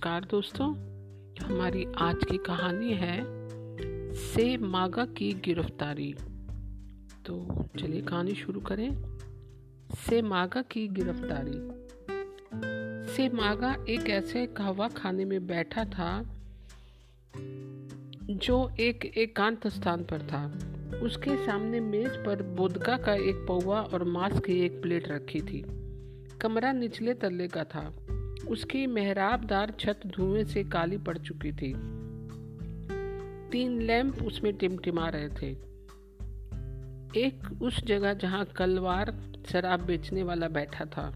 नमस्कार दोस्तों हमारी आज की कहानी है, से मागा की गिरफ्तारी। तो चलिए कहानी शुरू करें। से मागा की गिरफ्तारी। से मागा एक ऐसे कहवा खाने में बैठा था, जो एक एकांत एक स्थान पर था। उसके सामने मेज पर बोदका का एक पौवा और मांस की एक प्लेट रखी थी। कमरा निचले तल्ले का था। उसकी मेहराबदार छत धुएँ से काली पड़ चुकी थी। तीन लैंप उसमें टिमटिमा रहे थे। एक उस जगह जहाँ कलवार शराब बेचने वाला बैठा था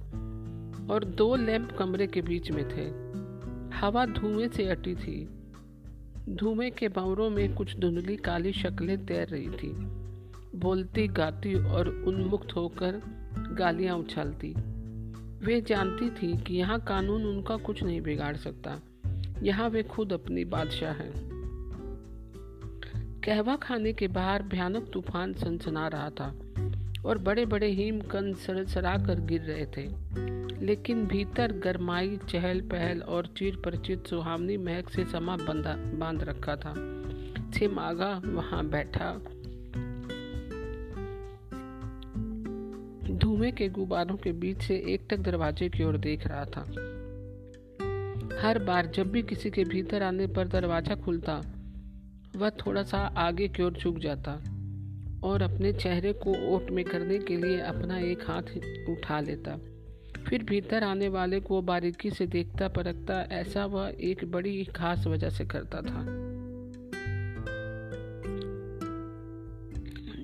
और दो लैंप कमरे के बीच में थे। हवा धुएँ से अटी थी। धुएँ के बावरों में कुछ धुंधली काली शक्लें तैर रही थी। बोलती, गाती और उन्मुक्त होकर गालियाँ उछालती। वे जानती थी कि यहाँ कानून उनका कुछ नहीं बिगाड़ सकता। यहाँ वे खुद अपनी बादशाह हैं। कहवा खाने के बाहर भयानक तूफ़ान सनसना रहा था और बड़े बड़े हिमकंद सड़सड़ा कर गिर रहे थे। लेकिन भीतर गरमाई चहल पहल और चीर परिचित सुहावनी महक से समा बंधा बाँध रखा था। छिम आगा वहाँ बैठा धुएँ के गुब्बारों के बीच से एकटक दरवाजे की ओर देख रहा था। हर बार जब भी किसी के भीतर आने पर दरवाज़ा खुलता, वह थोड़ा सा आगे की ओर झुक जाता और अपने चेहरे को ओट में करने के लिए अपना एक हाथ उठा लेता। फिर भीतर आने वाले को बारीकी से देखता परखता, ऐसा वह एक बड़ी खास वजह से करता था।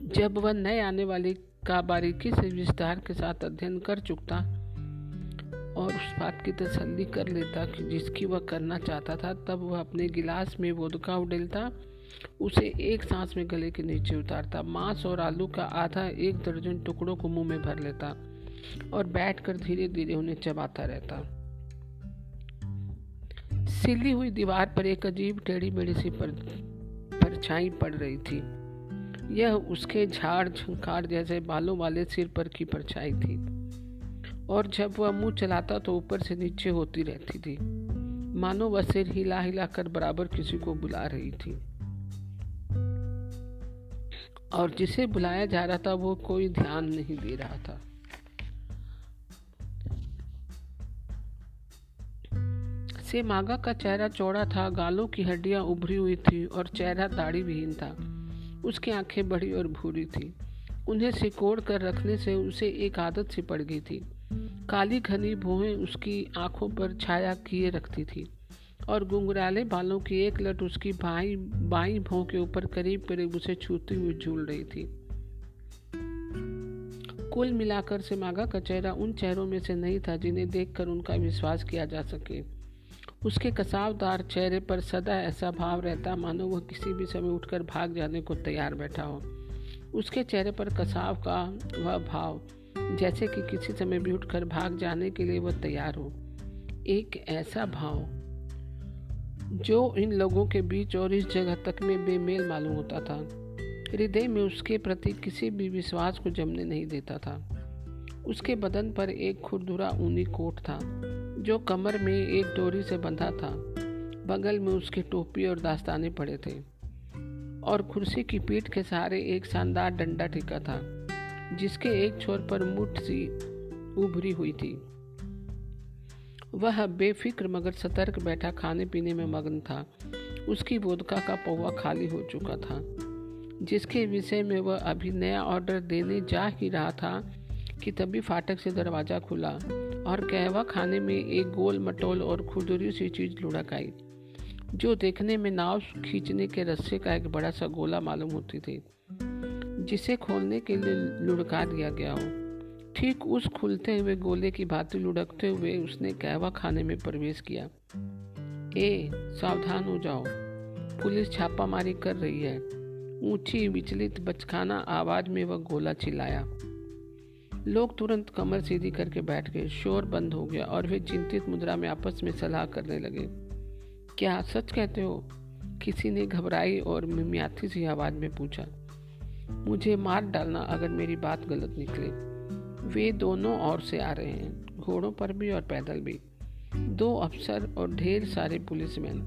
जब वह नए आने वाले का बारीकी से विस्तार के साथ अध्ययन कर चुकता और उस बात की तसल्ली कर लेता कि जिसकी वह करना चाहता था, तब वह अपने गिलास में वोदका उडेलता। उसे एक सांस में गले के नीचे उतारता। मांस और आलू का आधा एक दर्जन टुकड़ों को मुँह में भर लेता और बैठकर धीरे धीरे उन्हें चबाता रहता। सिली हुई दीवार पर एक अजीब टेढ़ी मेढ़ी सी पर, परछाई पड़ रही थी। यह उसके झाड़ झंकार जैसे बालों वाले सिर पर की परछाई थी। और जब वह मुँह चलाता तो ऊपर से नीचे होती रहती थी। मानो वह सिर हिला हिला कर बराबर किसी को बुला रही थी। और जिसे बुलाया जा रहा था, वो कोई ध्यान नहीं दे रहा था। से मागा का चेहरा चौड़ा था, गालों की हड्डियाँ उभरी हुई थी और चेहरा दाढ़ी विहीन था। उसकी आँखें बड़ी और भूरी थी। उन्हें सिकोड़ कर रखने से उसे एक आदत सी पड़ गई थी। काली घनी भोहें उसकी आँखों पर छाया किए रखती थी और गुंगराले बालों की एक लट उसकी भाई बाई भों के ऊपर करीब करीब उसे छूती हुई झूल रही थी। कुल मिलाकर से मागा का चेहरा उन चेहरों में से नहीं था जिन्हें देखकर उनका विश्वास किया जा सके। उसके कसावदार चेहरे पर सदा ऐसा भाव रहता मानो वह किसी भी समय उठकर भाग जाने को तैयार बैठा हो। उसके चेहरे पर कसाव का वह भाव, जैसे कि किसी समय भी उठकर भाग जाने के लिए वह तैयार हो। एक ऐसा भाव, जो इन लोगों के बीच और इस जगह तक में बेमेल मालूम होता था। हृदय में उसके प्रति किसी भी विश्वास को जमने नहीं देता था। उसके बदन पर एक खुरदुरा ऊनी कोट था। जो कमर में एक डोरी से बंधा था। बगल में उसके टोपी और दास्ताने पड़े थे। और कुर्सी की पीठ के सहारे एक शानदार डंडा टिका था, जिसके एक छोर पर मुठ सी उभरी हुई थी। वह बेफिक्र मगर सतर्क बैठा खाने पीने में मग्न था। उसकी वोदका का पौवा खाली हो चुका था, जिसके विषय में वह अभी नया ऑर्डर देने जा ही रहा था कि तभी फाटक से दरवाज़ा खुला और कहवा खाने में एक गोल मटोल और खुदरी सी चीज़ लुढ़क आई, जो देखने में नाव खींचने के रस्से का एक बड़ा सा गोला मालूम होती थी, जिसे खोलने के लिए लुढ़का दिया गया हो। ठीक उस खुलते हुए गोले की भांति लुढ़कते हुए उसने कहवा खाने में प्रवेश किया। ए, सावधान हो जाओ। पुलिस छापामारी कर रही है। ऊँची विचलित बचखाना आवाज़ में वह गोला चिल्लाया। लोग तुरंत कमर सीधी करके बैठ गए, शोर बंद हो गया और वे चिंतित मुद्रा में आपस में सलाह करने लगे। क्या सच कहते हो? किसी ने घबराई और मिमियाथी सी आवाज़ में पूछा, मुझे मार डालना अगर मेरी बात गलत निकले। वे दोनों और से आ रहे हैं, घोड़ों पर भी और पैदल भी। दो अफसर और ढेर सारे पुलिसमैन,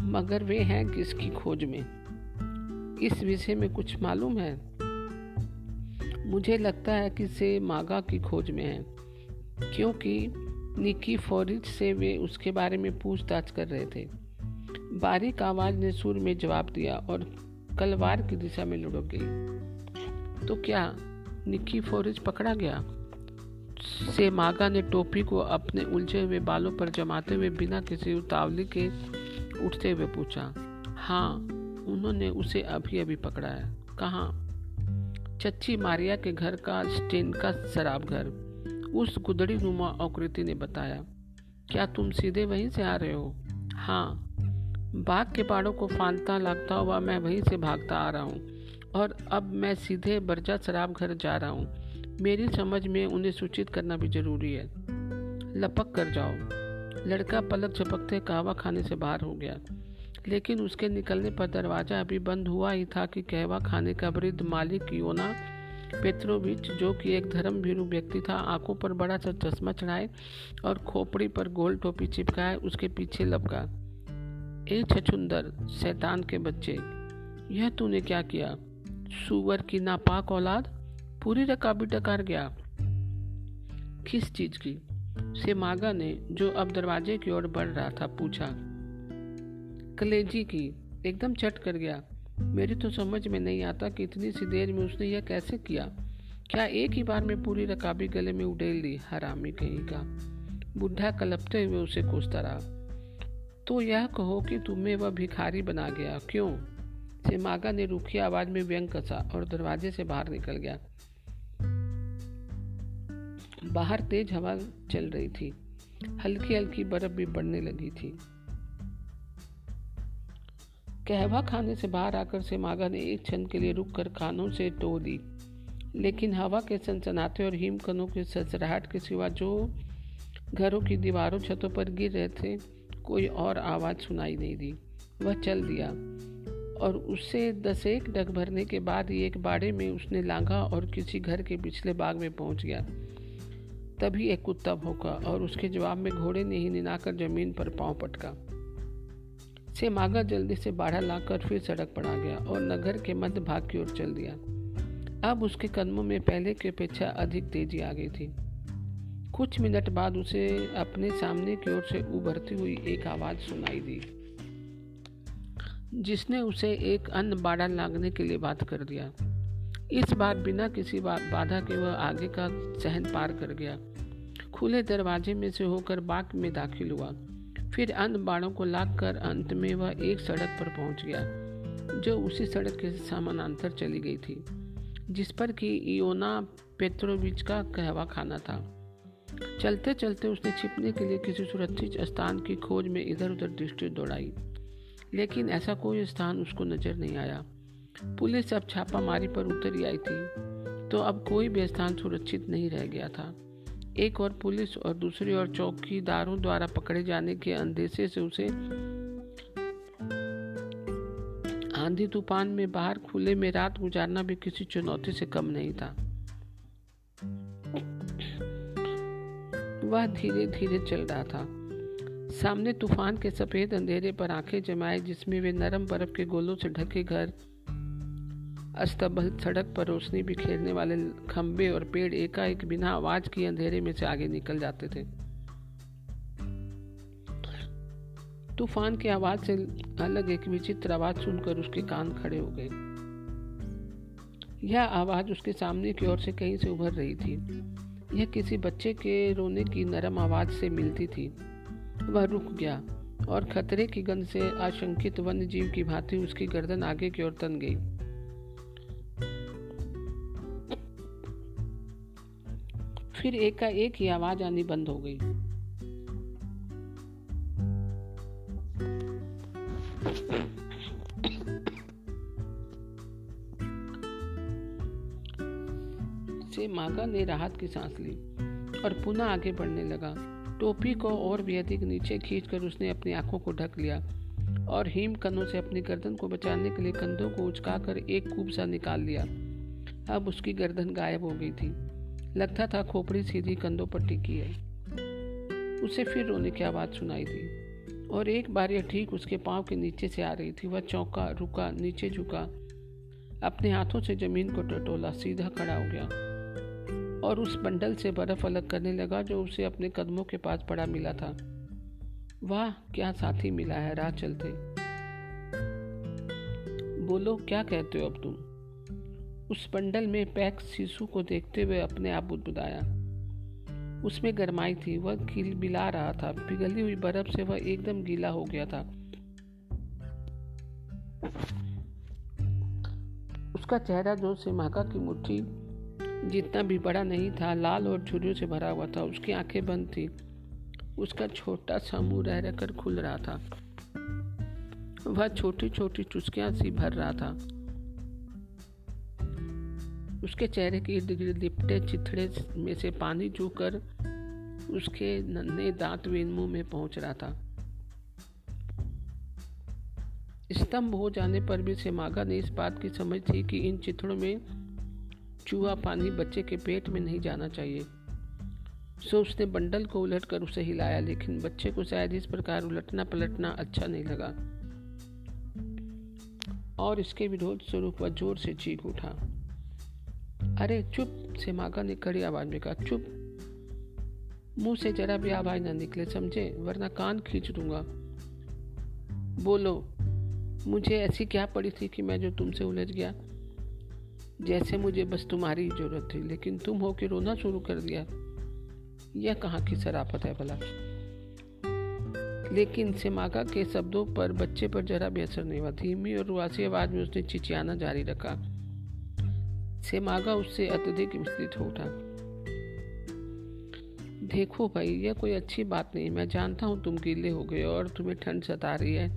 मगर वे हैं किसकी खोज में? इस विषय में कुछ मालूम है? मुझे लगता है कि से मागा की खोज में है, क्योंकि निकी फौरिज से वे उसके बारे में पूछताछ कर रहे थे। बारीक आवाज़ ने सुर में जवाब दिया और कलवार की दिशा में लुढ़क गई। तो क्या निक्की फोरिज पकड़ा गया? से मागा ने टोपी को अपने उलझे हुए बालों पर जमाते हुए बिना किसी उतावली के उठते हुए पूछा हाँ उन्होंने उसे अभी अभी पकड़ा है। कहाँ? चच्ची मारिया के घर का स्टेन का शराब घर। उस गुदड़ी नुमा आकृति ने बताया, क्या तुम सीधे वहीं से आ रहे हो? हाँ। बाग के पाड़ों को फांदता लगता हुआ मैं वहीं से भागता आ रहा हूँ और अब मैं सीधे बर्जा शराब घर जा रहा हूँ। मेरी समझ में उन्हें सूचित करना भी ज़रूरी है। लपक कर जाओ। लड़का पलक झपकते कहवा खाने से बाहर हो गया। लेकिन उसके निकलने पर दरवाज़ा अभी बंद हुआ ही था कि कहवा खाने का वृद्ध मालिक योना पेत्रोविच, जो कि एक धर्म भीरू व्यक्ति था, आँखों पर बड़ा सा चश्मा चढ़ाए और खोपड़ी पर गोल टोपी चिपकाए, उसके पीछे लपका। ए छछुंदर, शैतान के बच्चे, यह तूने क्या किया? सुअर की नापाक औलाद? पूरी रकाबी टकार गया। किस चीज़ की? से मागा ने, जो अब दरवाजे की ओर बढ़ रहा था, पूछा। कलेजी की। एकदम चट कर गया। मेरी तो समझ में नहीं आता कि इतनी सी देर में उसने यह कैसे किया। क्या एक ही बार में पूरी रकाबी गले में उड़ेल दी? हरामी कहीं का। बुढ़ा कलपते हुए उसे कोसता रहा। तो यह कहो कि तुम्हें वह भिखारी बना गया। क्यों? सिमागा ने रूखी आवाज़ में व्यंग कसा और दरवाजे से बाहर निकल गया। बाहर तेज हवा चल रही थी। हल्की हल्की बर्फ़ भी बढ़ने लगी थी। कहवा खाने से बाहर आकर से मागा ने एक क्षण के लिए रुक कर कानों से टो दी लेकिन हवा के सनसनाते और हिमकनों के ससराहट के सिवा जो घरों की दीवारों छतों पर गिर रहे थे, कोई और आवाज़ सुनाई नहीं दी। वह चल दिया और उससे दसेक डग भरने के बाद ही एक बाड़े में उसने लांघा और किसी घर के पिछले बाग में पहुँच गया। तभी एक कुत्ता भौंका और उसके जवाब में घोड़े ने ही निनाकर ज़मीन पर पाँव पटका। से मागा जल्दी से बाढ़ा लाकर फिर सड़क पर आ गया और नगर के मध्य भाग की ओर चल दिया। अब उसके कदमों में पहले की अपेक्षा अधिक तेज़ी आ गई थी। कुछ मिनट बाद उसे अपने सामने की ओर से उभरती हुई एक आवाज़ सुनाई दी, जिसने उसे एक अन्य बाड़ा लागने के लिए बात कर दिया। इस बार बिना किसी बाधा के वह आगे का सहन पार कर गया। खुले दरवाजे में से होकर बाग में दाखिल हुआ। फिर अन्य बाड़ों को लाग कर अंत में वह एक सड़क पर पहुँच गया, जो उसी सड़क के समानांतर चली गई थी, जिस पर कि इयोना पेट्रोविच का कहवा खाना था। चलते चलते उसने छिपने के लिए किसी सुरक्षित स्थान की खोज में इधर उधर दृष्टि दौड़ाई, लेकिन ऐसा कोई स्थान उसको नज़र नहीं आया। पुलिस अब छापामारी पर उतरी आई थी तो अब कोई भी स्थान सुरक्षित नहीं रह गया था। एक और पुलिस और दूसरी ओर चौकीदारों द्वारा पकड़े जाने के अंदेशे से उसे आंधी तूफ़ान में बाहर खुले में रात गुजारना भी किसी चुनौती से कम नहीं था। वह धीरे धीरे चल रहा था। सामने तूफ़ान के सफ़ेद अंधेरे पर आँखें जमाए जिसमें वे नरम बर्फ़ के गोलों से ढके घर अस्तबल सड़क पर रोशनी बिखेरने वाले खंबे और पेड़ एकाएक बिना आवाज़ की अंधेरे में से आगे निकल जाते थे। तूफ़ान की आवाज़ से अलग एक विचित्र आवाज़ सुनकर उसके कान खड़े हो गए। यह आवाज़ उसके सामने की ओर से कहीं से उभर रही थी। यह किसी बच्चे के रोने की नरम आवाज़ से मिलती थी। वह रुक गया और खतरे की गंध से आशंकित वन्य जीव की भांति उसकी गर्दन आगे की ओर तन गई। फिर एक का एक ही आवाज़ आनी बंद हो गई। से मागा ने राहत की सांस ली और पुनः आगे बढ़ने लगा। टोपी को और भी अधिक नीचे खींचकर उसने अपनी आँखों को ढक लिया और हिम कनों से अपनी गर्दन को बचाने के लिए कंधों को उचकाकर एक कूब सा निकाल लिया। अब उसकी गर्दन गायब हो गई थी। लगता था खोपड़ी सीधी कंधों पर टिकी है। उसे फिर रोने की आवाज़ सुनाई दी। और एक बार यह ठीक उसके पाँव के नीचे से आ रही थी। वह चौंका, रुका, नीचे झुका, अपने हाथों से ज़मीन को टटोला, सीधा खड़ा हो गया। और उस बंडल से बर्फ़ अलग करने लगा जो उसे अपने कदमों के पास पड़ा मिला था। वाह, क्या साथी मिला है, राह चलते। बोलो, क्या कहते हो अब तुम? उस बंडल में पैक शिशु को देखते हुए अपने आप बुदबुदाया। उसमें गरमाई थी, वह बिला रहा था। पिघली हुई बर्फ़ से वह एकदम गीला हो गया था। उसका चेहरा जो से माका की मुट्ठी जितना भी बड़ा नहीं था, लाल और छुरियों से भरा हुआ था। उसकी आँखें बंद थी। उसका छोटा सा मुँह रह रहकर खुल रहा था। वह छोटी छोटी चुस्कियाँ सी भर रहा था। उसके चेहरे के इर्द गिर्द लिपटे, चिथड़े में से पानी चूकर उसके नन्हे दांत वेन मुँह में पहुँच रहा था। स्तंभ हो जाने पर भी सेमागा ने इस बात की समझ थी कि इन चिथड़ों में चूहा पानी बच्चे के पेट में नहीं जाना चाहिए। सो उसने बंडल को उलटकर उसे हिलाया, लेकिन बच्चे को शायद इस प्रकार उलटना पलटना अच्छा नहीं लगा। और इसके विरोध स्वरूप वह ज़ोर से चीख उठा। अरे चुप से मागा ने कड़ी आवाज़ में कहा, चुप। मुँह से जरा भी आवाज़ ना निकले, समझे? वरना कान खींच दूँगा। बोलो, मुझे ऐसी क्या पड़ी थी कि मैं जो तुमसे उलझ गया? जैसे मुझे बस तुम्हारी ज़रूरत थी, लेकिन तुम हो के रोना शुरू कर दिया। यह कहाँ की शराफत है भला? लेकिन सेमागा के शब्दों पर बच्चे पर जरा भी असर नहीं हुआ। धीमी और रुआसी आवाज़ में उसने चिचियाना जारी रखा। सेमागा उससे अत्यधिक विस्तृत हो उठा। देखो भाई, यह कोई अच्छी बात नहीं, मैं जानता हूँ तुम गीले हो गए और तुम्हें ठंड सता रही है।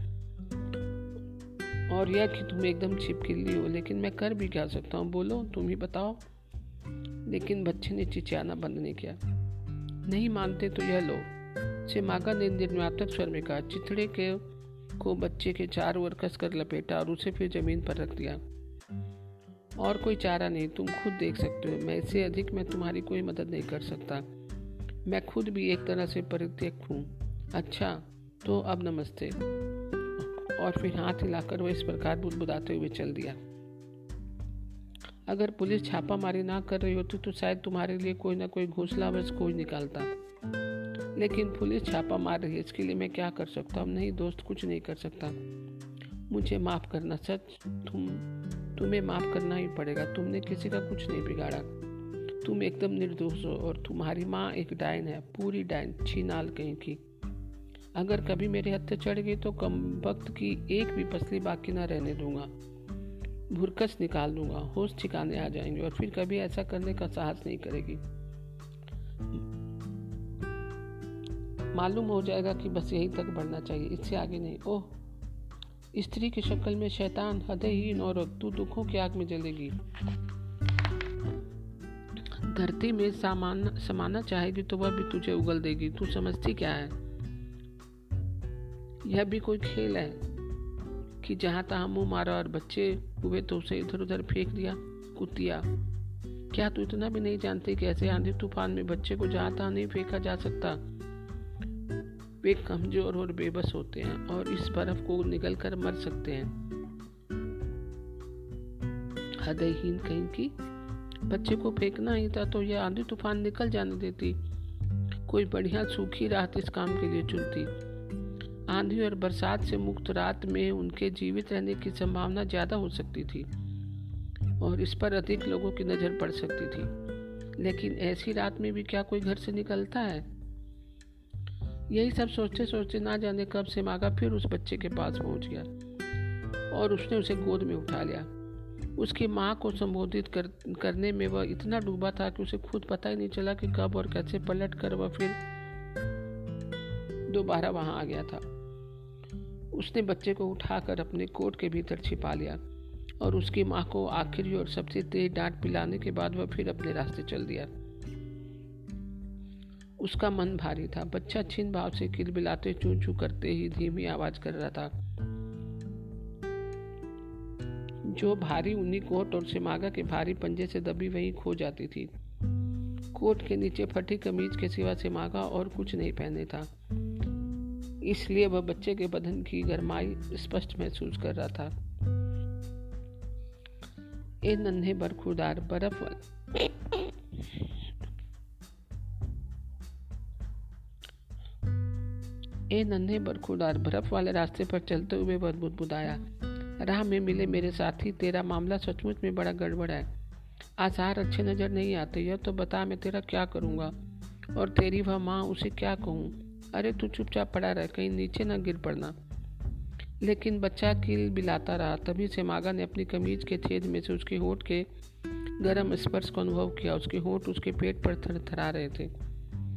और यह कि तुम एकदम छिपकिली हो, लेकिन मैं कर भी क्या सकता हूँ? बोलो, तुम ही बताओ। लेकिन बच्चे ने चिचियाना बंद नहीं किया। नहीं मानते तो यह लो। सेमागा ने निर्मात्मक स्वर में कहा, चिथड़े के को बच्चे के चारों ओर कस कर लपेटा और उसे फिर ज़मीन पर रख दिया। और कोई चारा नहीं, तुम खुद देख सकते हो। मैं इससे अधिक मैं तुम्हारी कोई मदद नहीं कर सकता। मैं खुद भी एक तरह से परित्यक हूँ। अच्छा तो अब नमस्ते। और फिर हाथ हिलाकर वह इस प्रकार बुदबुदाते हुए चल दिया। अगर पुलिस छापामारी ना कर रही होती तो शायद तुम्हारे लिए कोई ना कोई घोसला बस खोज निकालता। लेकिन पुलिस छापा मार रही है इसके लिए मैं क्या कर सकता हूँ? नहीं, दोस्त, कुछ नहीं कर सकता। मुझे माफ़ करना, सच? तुम, तुम्हें माफ़ करना ही पड़ेगा। तुमने किसी का कुछ नहीं बिगाड़ा। तुम एकदम निर्दोष हो और तुम्हारी माँ एक डायन है, पूरी डायन, छीनाल कहीं की। अगर कभी मेरे हत्थे चढ़ गई तो कम वक्त की एक भी पसली बाकी ना रहने दूँगा। भुरकस निकाल दूँगा, होश ठिकाने आ जाएँगे और फिर कभी ऐसा करने का साहस नहीं करेगी। मालूम हो जाएगा कि बस यहीं तक बढ़ना चाहिए, इससे आगे नहीं। ओह! स्त्री की शक्ल में शैतान, हृदयहीन औरत तू दुखों की आग में जलेगी। धरती में सामान, समाना चाहेगी तो वह भी तुझे उगल देगी। तू समझती क्या है? यह भी कोई खेल है कि जहाँ तहां मुँह मारा और बच्चे हुए तो उसे इधर उधर फेंक दिया कुतिया क्या तू इतना भी नहीं जानती कि ऐसे आंधी तूफ़ान में बच्चे को जहाँ तहां नहीं फेंका जा सकता? वे कमज़ोर और बेबस होते हैं और इस बर्फ़ को निकल कर मर सकते हैं। हृदयहीन कहीं की बच्चे को फेंकना ही था तो यह आंधी तूफ़ान निकल जाने देती। कोई बढ़िया सूखी रात इस काम के लिए चुनती। आंधी और बरसात से मुक्त रात में उनके जीवित रहने की संभावना ज़्यादा हो सकती थी और इस पर अधिक लोगों की नज़र पड़ सकती थी। लेकिन ऐसी रात में भी क्या कोई घर से निकलता है? यही सब सोचते सोचते ना जाने कब से मागा फिर उस बच्चे के पास पहुँच गया और उसने उसे गोद में उठा लिया। उसकी माँ को संबोधित कर, करने में वह इतना डूबा था कि उसे खुद पता ही नहीं चला कि कब और कैसे पलट कर वह फिर दोबारा वहाँ आ गया था। उसने बच्चे को उठाकर अपने कोट के भीतर छिपा लिया और उसकी माँ को आखिरी और सबसे तेज डांट पिलाने के बाद वह फिर अपने रास्ते चल दिया। उसका मन भारी था। बच्चा छिन भाव से किलबिलाते चू चू करते ही धीमी आवाज़ कर रहा था। जो भारी ऊनी कोट और सिमागा के भारी पंजे से दबी वहीं खो जाती थी। कोट के नीचे फटी कमीज के सिवा सिमागा और कुछ नहीं पहने था। इसलिए वह बच्चे के बदन की गरमाई स्पष्ट महसूस कर रहा था। ए नन्हे बरखुदार, बर्फ़ ए नन्हे बरखुदार, बर्फ़ वाले रास्ते पर चलते हुए वह बुदबुदाया। राह में मिले मेरे साथी, तेरा मामला सचमुच में बड़ा गड़बड़ है। आसार अच्छे नज़र नहीं आते, यह तो बता मैं तेरा क्या करूँगा? और तेरी वह माँ, उसे क्या कहूँ? अरे तू चुपचाप पड़ा रह, कहीं नीचे ना गिर पड़ना। लेकिन बच्चा किल बिलाता रहा, तभी से मागा ने अपनी कमीज के छेद में से उसके होठ के गर्म स्पर्श को अनुभव किया। उसके होठ उसके पेट पर थर थरा रहे थे।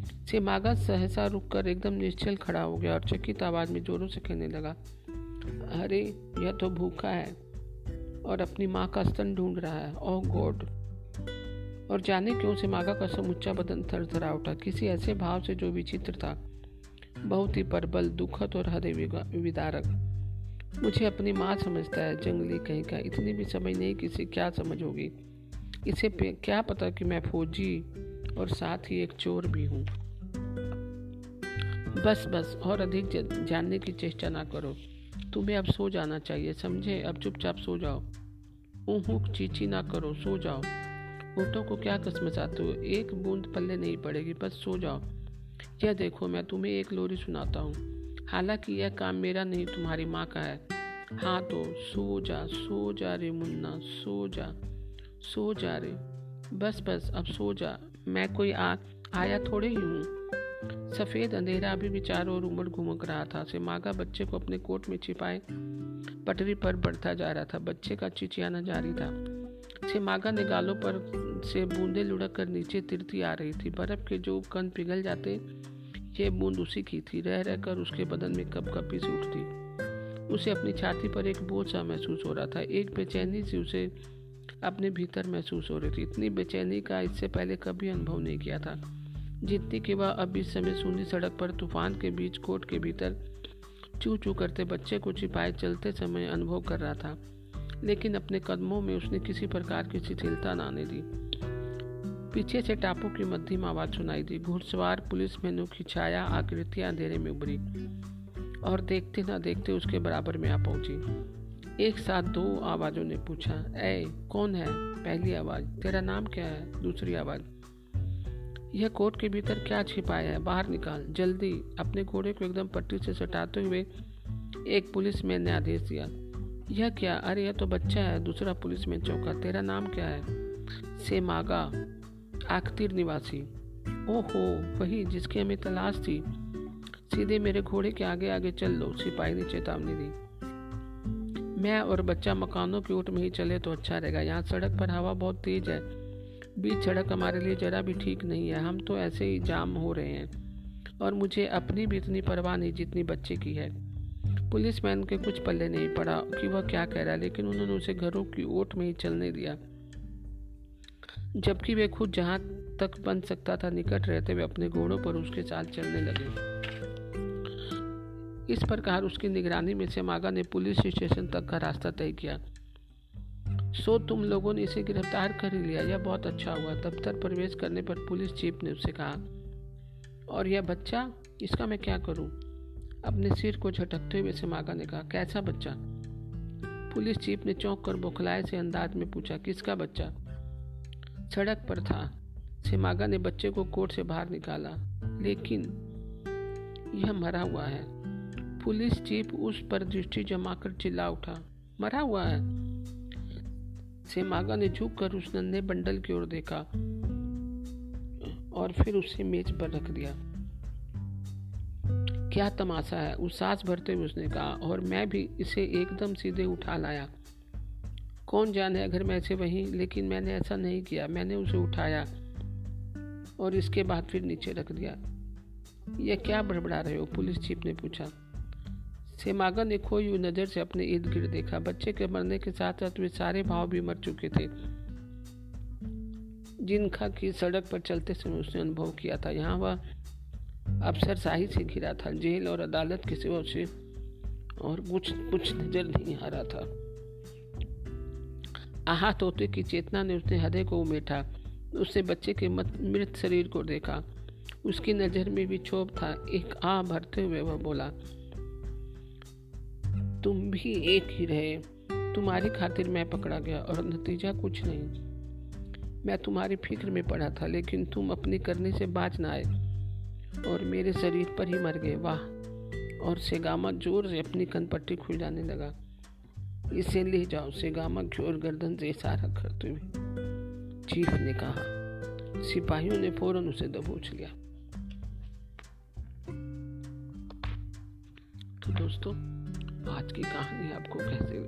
से मागा सहसा रुक कर एकदम निश्चल खड़ा हो गया और चकित आवाज़ में जोरों से कहने लगा, अरे, यह तो भूखा है और अपनी माँ का स्तन ढूंढ रहा है। Oh God! और जाने क्यों से मागा का समुच्चा बदन थर थरा उठा। किसी ऐसे भाव से जो विचित्र था, बहुत ही प्रबल, दुखद और हृदय विदारक। मुझे अपनी माँ समझता है, जंगली कहीं का इतनी भी समझ नहीं किसी क्या समझ होगी। इसे क्या पता कि मैं फौजी और साथ ही एक चोर भी हूँ। बस बस, और अधिक जानने की चेष्टा ना करो। तुम्हें अब सो जाना चाहिए, समझे? अब चुपचाप सो जाओ। ऊँह चीची ना करो, सो जाओ। ऊँटों को क्या कसमसाते हो? एक बूंद पल्ले नहीं पड़ेगी, बस सो जाओ। यह देखो, मैं तुम्हें एक लोरी सुनाता हूँ। हालाँकि यह काम मेरा नहीं, तुम्हारी माँ का है। हाँ तो सो जा सो जा रे मुन्ना, सो जा सो जा रे। बस बस, अब सो जा। मैं कोई आ, आया थोड़े ही हूँ। सफ़ेद अंधेरा भी चारों ओर उमड़ घुमक रहा था। से मागा बच्चे को अपने कोट में छिपाए पटरी पर बढ़ता जा रहा था। बच्चे का चिचियाना जारी था। से मागा ने गालों पर से बूंदे लुढ़क कर नीचे तिरती आ रही थी। बर्फ़ के जो कन पिघल जाते ये बूंद उसी की थी। रह रहकर उसके बदन में कप कपी से उठती। उसे अपनी छाती पर एक बोझ सा महसूस हो रहा था। एक बेचैनी से उसे अपने भीतर महसूस हो रही थी। इतनी बेचैनी का इससे पहले कभी अनुभव नहीं किया था। जितनी कि वह अब इस समय सूनी सड़क पर तूफ़ान के बीच, कोट के भीतर चू चू करते बच्चे को छिपाए चलते समय अनुभव कर रहा था। लेकिन अपने कदमों में उसने किसी प्रकार की शिथिलता न आने दी। पीछे से टापू की मध्यम आवाज़ सुनाई दी। घुड़सवार पुलिस मेनू की छाया आकृतियाँ अंधेरे में उभरी और देखते ना देखते उसके बराबर में आ पहुँची। एक साथ दो आवाजों ने पूछा ए कौन है? पहली आवाज़, तेरा नाम क्या है? दूसरी आवाज़, यह कोट के भीतर क्या छिपाया है? बाहर निकाल, जल्दी, अपने घोड़े को एकदम पट्टी से सटाते हुए एक पुलिस मैन ने आदेश दिया, यह क्या? अरे, यह तो बच्चा है, दूसरा पुलिस में चौका, तेरा नाम क्या है? से मागा आखतिर निवासी। ओहो, वही जिसकी हमें तलाश थी, सीधे मेरे घोड़े के आगे आगे चल लो सिपाही ने चेतावनी दी। मैं और बच्चा मकानों की ओट में ही चले तो अच्छा रहेगा। यहाँ सड़क पर हवा बहुत तेज है। बीच सड़क हमारे लिए जरा भी ठीक नहीं है। हम तो ऐसे ही जाम हो रहे हैं। और मुझे अपनी भी इतनी परवाह नहीं जितनी बच्चे की है। पुलिसमैन के कुछ पल्ले नहीं पड़ा कि वह क्या कह रहा है लेकिन उन्होंने उसे घरों की ओट में ही चलने दिया। जबकि वे खुद जहाँ तक बन सकता था, निकट रहते हुए अपने घोड़ों पर उसके साथ चलने लगे। इस प्रकार उसकी निगरानी में से मागा ने पुलिस स्टेशन तक का रास्ता तय किया। सो तुम लोगों ने इसे गिरफ़्तार कर लिया। यह बहुत अच्छा हुआ। दफ्तर प्रवेश करने पर पुलिस चीफ ने उससे कहा, और यह बच्चा, इसका मैं क्या करूँ? अपने सिर को झटकते हुए से मागा ने कहा, कैसा बच्चा? पुलिस चीफ ने चौंक कर बौखलाए से अंदाज में पूछा, किसका बच्चा? सड़क पर था। सिमागा ने बच्चे को कोर्ट से बाहर निकाला, लेकिन यह मरा हुआ है। पुलिस चीफ उस पर दृष्टि जमाकर चिल्ला उठा। मरा हुआ है। सेमागा ने झुक कर उस नन्हे बंडल की ओर देखा और फिर उसे मेज पर रख दिया। क्या तमाशा है? उस सांस भरते हुए उसने कहा, और मैं भी इसे एकदम सीधे उठा लाया। कौन जाने अगर मैं ऐसे वहीं, लेकिन मैंने ऐसा नहीं किया। मैंने उसे उठाया और इसके बाद फिर नीचे रख दिया। यह क्या बड़बड़ा रहे हो? पुलिस चीफ ने पूछा। सेमागा ने खोई हुई नज़र से अपने इर्द गिर्द देखा। बच्चे के मरने के साथ साथ वे सारे भाव भी मर चुके थे। जिनका की सड़क पर चलते समय उसने अनुभव किया था, यहाँ वह अफसर शाही से घिरा था। जेल और अदालत के सिवा से और कुछ कुछ नज़र नहीं आ रहा था। आहत होते की चेतना ने उसने हृदय को उमेटा। उसने बच्चे के मृत शरीर को देखा। उसकी नज़र में भी क्षोभ था। एक आ भरते हुए वह बोला तुम भी एक ही रहे। तुम्हारी खातिर मैं पकड़ा गया और नतीजा कुछ नहीं। मैं तुम्हारी फ़िक्र में पड़ा था, लेकिन तुम अपने करने से बाज ना आए और मेरे शरीर पर ही मर गए। वाह। और सेगामा ज़ोर से अपनी कनपट्टी खुल जाने लगा। इसे ले जाओ, सेगामा ओर गर्दन से इशारा करते हुए, चीफ ने कहा। सिपाहियों ने फ़ौरन उसे दबोच लिया। तो दोस्तों आज की कहानी आपको कैसे